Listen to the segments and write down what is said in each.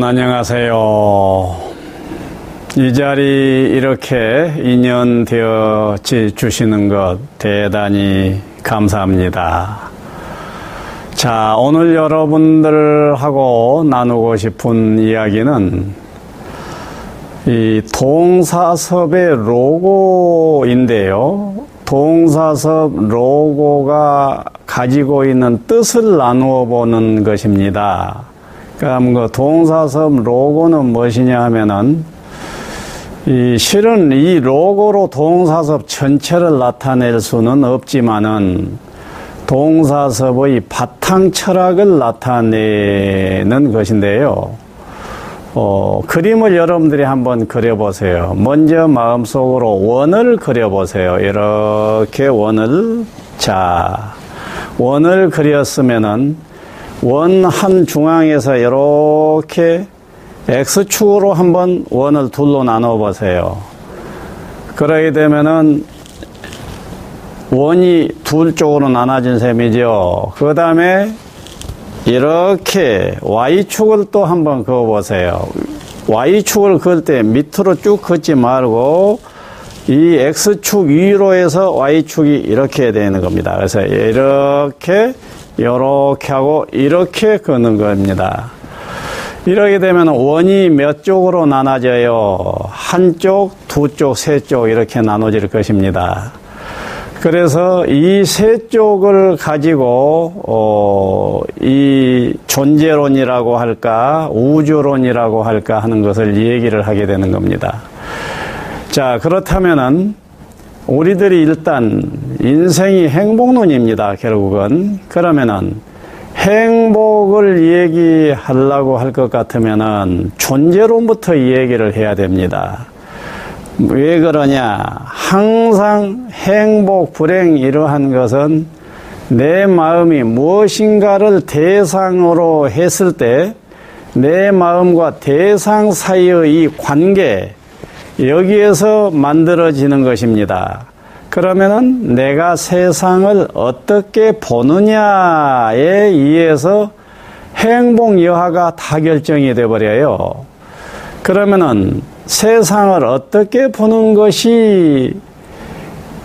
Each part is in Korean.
여러분 안녕하세요. 이 자리 이렇게 인연되어 주시는 것 대단히 감사합니다. 자, 오늘 여러분들하고 나누고 싶은 이야기는 이 동사섭의 로고인데요. 동사섭 로고가 가지고 있는 뜻을 나누어 보는 것입니다. 그럼 그 동사섭 로고는 무엇이냐 하면은 이 실은 이 로고로 동사섭 전체를 나타낼 수는 없지만은 동사섭의 바탕 철학을 나타내는 것인데요. 어, 그림을 여러분들이 한번 그려보세요. 먼저 마음속으로 원을 그려보세요. 이렇게 원을, 자, 원을 그렸으면은 원 한 중앙에서 이렇게 X축으로 한번 원을 둘로 나눠 보세요. 그러게 되면은 원이 둘 쪽으로 나눠진 셈이죠. 그 다음에 이렇게 Y축을 또 한번 그어 보세요. Y축을 그을 때 밑으로 쭉 긋지 말고 이 X축 위로 해서 Y축이 이렇게 되는 겁니다. 그래서 이렇게 이렇게 하고 이렇게 긋는 겁니다. 이렇게 되면 원이 몇 쪽으로 나눠져요? 한쪽, 두 쪽, 세 쪽 이렇게 나눠질 것입니다. 그래서 이 세 쪽을 가지고 어, 이 존재론이라고 할까 우주론이라고 할까 하는 것을 얘기를 하게 되는 겁니다. 자 그렇다면은 우리들이 일단 인생이 행복론입니다. 결국은 그러면은 행복을 얘기하려고 할 것 같으면은 존재론부터 얘기를 해야 됩니다. 왜 그러냐? 항상 행복, 불행 이러한 것은 내 마음이 무엇인가를 대상으로 했을 때 내 마음과 대상 사이의 이 관계, 여기에서 만들어지는 것입니다. 그러면은 내가 세상을 어떻게 보느냐에 의해서 행복 여하가 다 결정이 돼 버려요. 그러면은 세상을 어떻게 보는 것이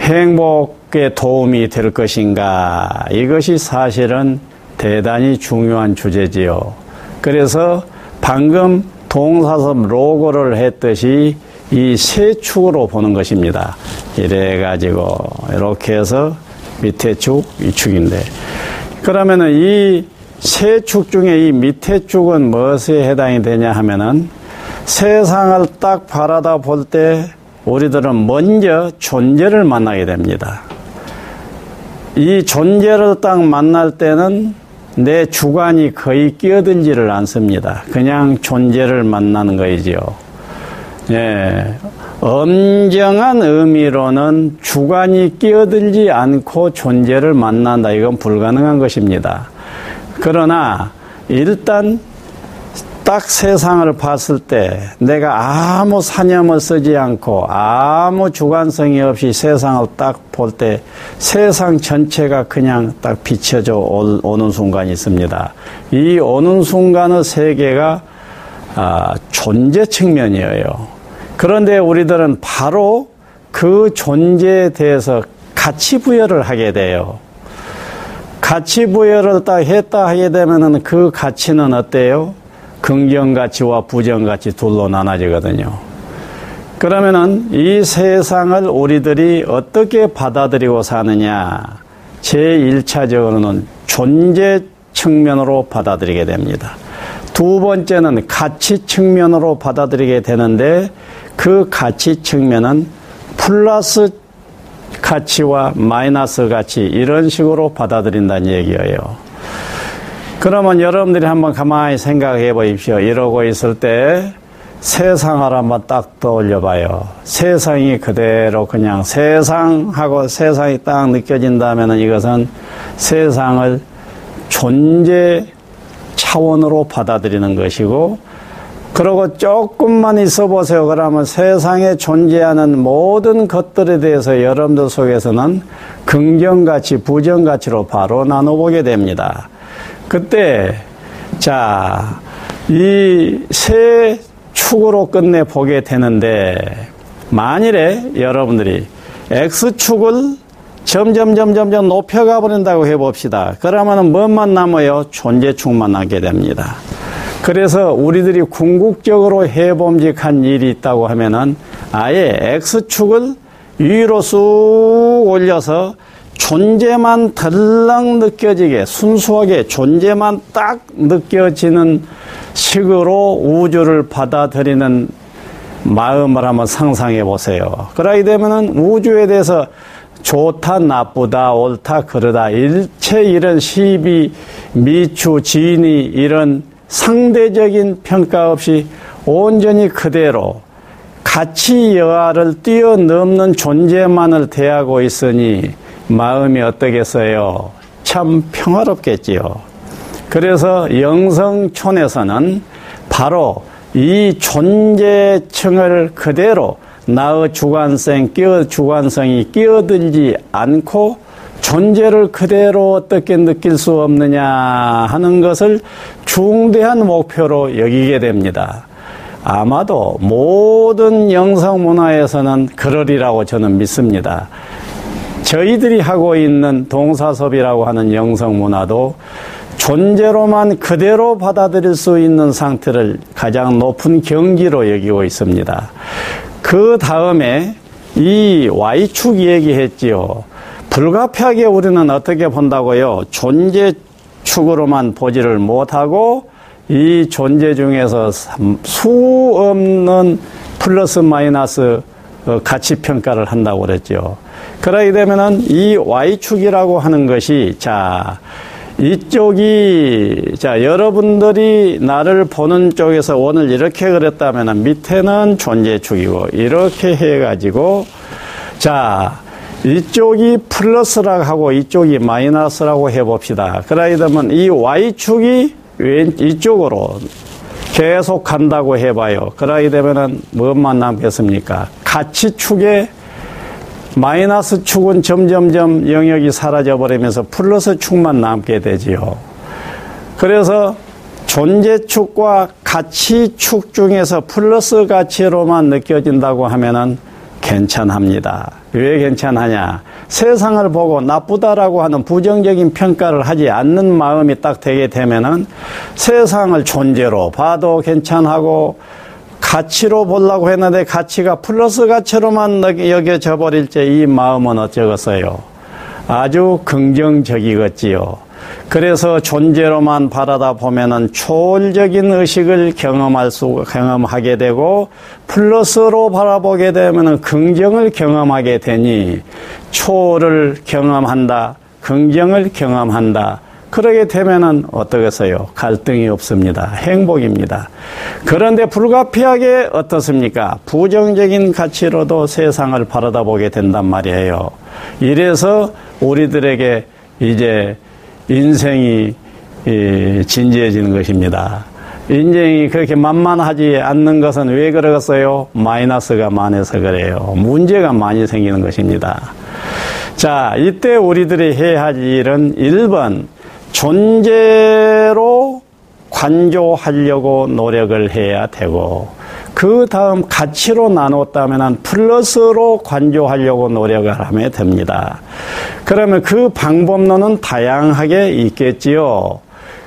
행복에 도움이 될 것인가? 이것이 사실은 대단히 중요한 주제지요. 그래서 방금 동사섭 로고를 했듯이 이 세 축으로 보는 것입니다. 이래 가지고 이렇게 해서 밑에 축, 위 축인데 그러면은 이 세 축 중에 이 밑에 축은 무엇에 해당이 되냐 하면은 세상을 딱 바라다 볼 때 우리들은 먼저 존재를 만나게 됩니다. 이 존재를 딱 만날 때는 내 주관이 거의 끼어들지를 않습니다. 그냥 존재를 만나는 거이지요. 예. 엄정한 의미로는 주관이 끼어들지 않고 존재를 만난다. 이건 불가능한 것입니다. 그러나 일단 딱 세상을 봤을 때 내가 아무 사념을 쓰지 않고 아무 주관성이 없이 세상을 딱 볼 때 세상 전체가 그냥 딱 비춰져 오는 순간이 있습니다. 이 오는 순간의 세계가 아, 존재 측면이에요. 그런데 우리들은 바로 그 존재에 대해서 가치 부여를 하게 돼요. 가치 부여를 딱 했다 하게 되면은 그 가치는 어때요? 긍정 가치와 부정 가치 둘로 나눠지거든요. 그러면은 이 세상을 우리들이 어떻게 받아들이고 사느냐? 제1차적으로는 존재 측면으로 받아들이게 됩니다. 두 번째는 가치 측면으로 받아들이게 되는데 그 가치 측면은 플러스 가치와 마이너스 가치 이런 식으로 받아들인다는 얘기예요. 그러면 여러분들이 한번 가만히 생각해 보십시오. 이러고 있을 때 세상을 한번 딱 떠올려 봐요. 세상이 그대로 그냥 세상하고 세상이 딱 느껴진다면 이것은 세상을 존재 차원으로 받아들이는 것이고 그러고 조금만 있어 보세요. 그러면 세상에 존재하는 모든 것들에 대해서 여러분들 속에서는 긍정가치, 부정가치로 바로 나눠보게 됩니다. 그때, 자, 이 세 축으로 끝내 보게 되는데 만일에 여러분들이 X축을 점점 점점 점 높여가 버린다고 해봅시다. 그러면은 뭐만 남아요? 존재축만 남게 됩니다. 그래서 우리들이 궁극적으로 해봄직한 일이 있다고 하면은 아예 X축을 위로 쑥 올려서 존재만 덜렁 느껴지게 순수하게 존재만 딱 느껴지는 식으로 우주를 받아들이는 마음을 한번 상상해 보세요. 그러게 되면은 우주에 대해서 좋다, 나쁘다, 옳다, 그러다, 일체 이런 시비, 미추, 진위, 이런 상대적인 평가 없이 온전히 그대로 가치 여하를 뛰어넘는 존재만을 대하고 있으니 마음이 어떠겠어요? 참 평화롭겠지요. 그래서 영성촌에서는 바로 이 존재층을 그대로 나의 주관성, 끼어, 주관성이 끼어들지 않고 존재를 그대로 어떻게 느낄 수 없느냐 하는 것을 중대한 목표로 여기게 됩니다. 아마도 모든 영상 문화에서는 그러리라고 저는 믿습니다. 저희들이 하고 있는 동사섭이라고 하는 영성 문화도 존재로만 그대로 받아들일 수 있는 상태를 가장 높은 경지로 여기고 있습니다. 그 다음에 이 Y축 얘기했지요. 불가피하게 우리는 어떻게 본다고요? 존재 축으로만 보지를 못하고 이 존재 중에서 수 없는 플러스 마이너스 어, 가치 평가를 한다고 그랬죠. 그러게 되면은 이 Y축이라고 하는 것이 자 이쪽이 자 여러분들이 나를 보는 쪽에서 오늘 이렇게 그랬다면 밑에는 존재축이고 이렇게 해가지고 자 이쪽이 플러스라고 하고 이쪽이 마이너스라고 해봅시다. 그러게 되면 이 Y축이 왼 이쪽으로 계속 간다고 해봐요. 그러게 되면은 뭐만 남겠습니까? 가치축에 마이너스 축은 점점점 영역이 사라져 버리면서 플러스 축만 남게 되지요. 그래서 존재축과 가치축 중에서 플러스 가치로만 느껴진다고 하면은 괜찮합니다. 왜 괜찮하냐? 세상을 보고 나쁘다라고 하는 부정적인 평가를 하지 않는 마음이 딱 되게 되면은 세상을 존재로 봐도 괜찮하고 가치로 보려고 했는데 가치가 플러스 가치로만 여겨져 버릴 때 이 마음은 어쩌겠어요? 아주 긍정적이겠지요. 그래서 존재로만 바라다 보면은 초월적인 의식을 경험할 수, 경험하게 되고, 플러스로 바라보게 되면은 긍정을 경험하게 되니, 초월을 경험한다, 긍정을 경험한다. 그러게 되면은 어떠겠어요? 갈등이 없습니다. 행복입니다. 그런데 불가피하게 어떻습니까? 부정적인 가치로도 세상을 바라다 보게 된단 말이에요. 이래서 우리들에게 이제 인생이 진지해지는 것입니다. 인생이 그렇게 만만하지 않는 것은 왜 그러겠어요? 마이너스가 많아서 그래요. 문제가 많이 생기는 것입니다. 자, 이때 우리들이 해야 할 일은 1번, 존재로 관조하려고 노력을 해야 되고 그 다음 가치로 나눴다면 플러스로 관조하려고 노력을 하면 됩니다. 그러면 그 방법론은 다양하게 있겠지요.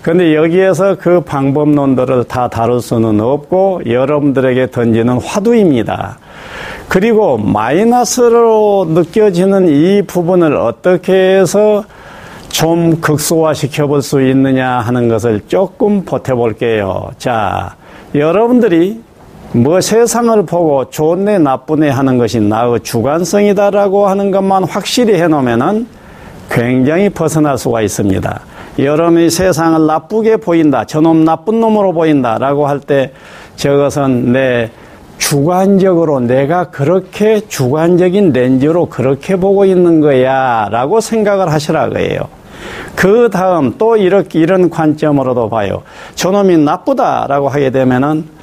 근데 여기에서 그 방법론들을 다 다룰 수는 없고 여러분들에게 던지는 화두입니다. 그리고 마이너스로 느껴지는 이 부분을 어떻게 해서 좀 극소화시켜 볼 수 있느냐 하는 것을 조금 보태볼게요. 자, 여러분들이 뭐 세상을 보고 좋네 나쁘네 하는 것이 나의 주관성이다라고 하는 것만 확실히 해놓으면은 굉장히 벗어날 수가 있습니다. 여러분이 세상을 나쁘게 보인다, 저놈 나쁜 놈으로 보인다라고 할 때 저것은 내 주관적으로 내가 그렇게 주관적인 렌즈로 그렇게 보고 있는 거야 라고 생각을 하시라 고해요 그 다음 또 이렇게 이런 관점으로도 봐요. 저놈이 나쁘다라고 하게 되면은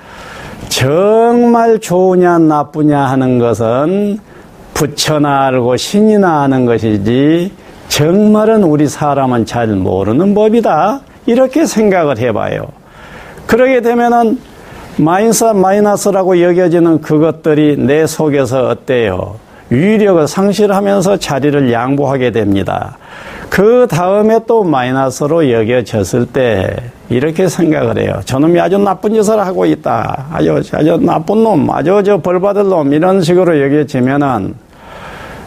정말 좋으냐 나쁘냐 하는 것은 부처나 알고 신이나 하는 것이지 정말은 우리 사람은 잘 모르는 법이다. 이렇게 생각을 해봐요. 그러게 되면은 마이너스, 마이너스라고 여겨지는 그것들이 내 속에서 어때요? 위력을 상실하면서 자리를 양보하게 됩니다. 그 다음에 또 마이너스로 여겨졌을 때 이렇게 생각을 해요. 저놈이 아주 나쁜 짓을 하고 있다. 아주, 아주 나쁜 놈, 아주 저 벌 받을 놈, 이런 식으로 여겨지면은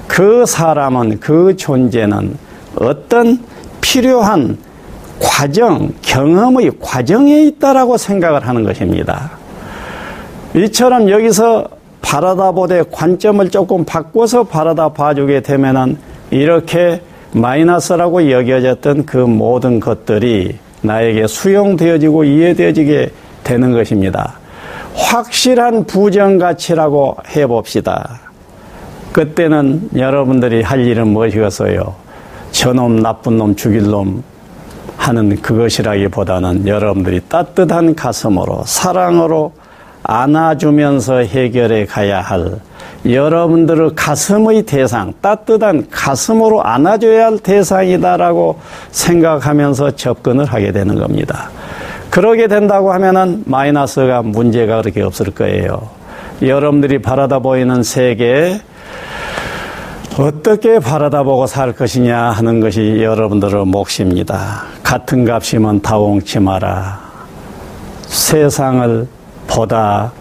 그 사람은, 그 존재는 어떤 필요한 과정, 경험의 과정에 있다라고 생각을 하는 것입니다. 이처럼 여기서 바라다 보되 관점을 조금 바꿔서 바라다 봐주게 되면은 이렇게 마이너스라고 여겨졌던 그 모든 것들이 나에게 수용되어지고 이해되어지게 되는 것입니다. 확실한 부정가치라고 해봅시다. 그때는 여러분들이 할 일은 무엇이겠어요? 저놈, 나쁜 놈, 죽일 놈 하는 그것이라기보다는 여러분들이 따뜻한 가슴으로, 사랑으로 안아주면서 해결해 가야 할 여러분들의 가슴의 대상, 따뜻한 가슴으로 안아줘야 할 대상이다라고 생각하면서 접근을 하게 되는 겁니다. 그러게 된다고 하면은 마이너스가 문제가 그렇게 없을 거예요. 여러분들이 바라다 보이는 세계, 어떻게 바라다보고 살 것이냐 하는 것이 여러분들의 몫입니다. 같은 값이면 다홍치 마라. 세상을 보다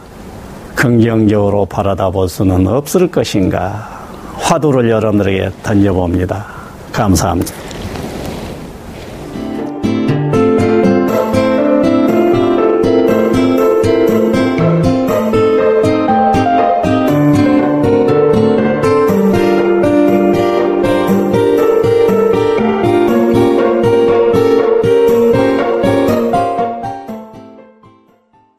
긍정적으로 바라다볼 수는 없을 것인가 화두를 여러분들에게 던져봅니다. 감사합니다.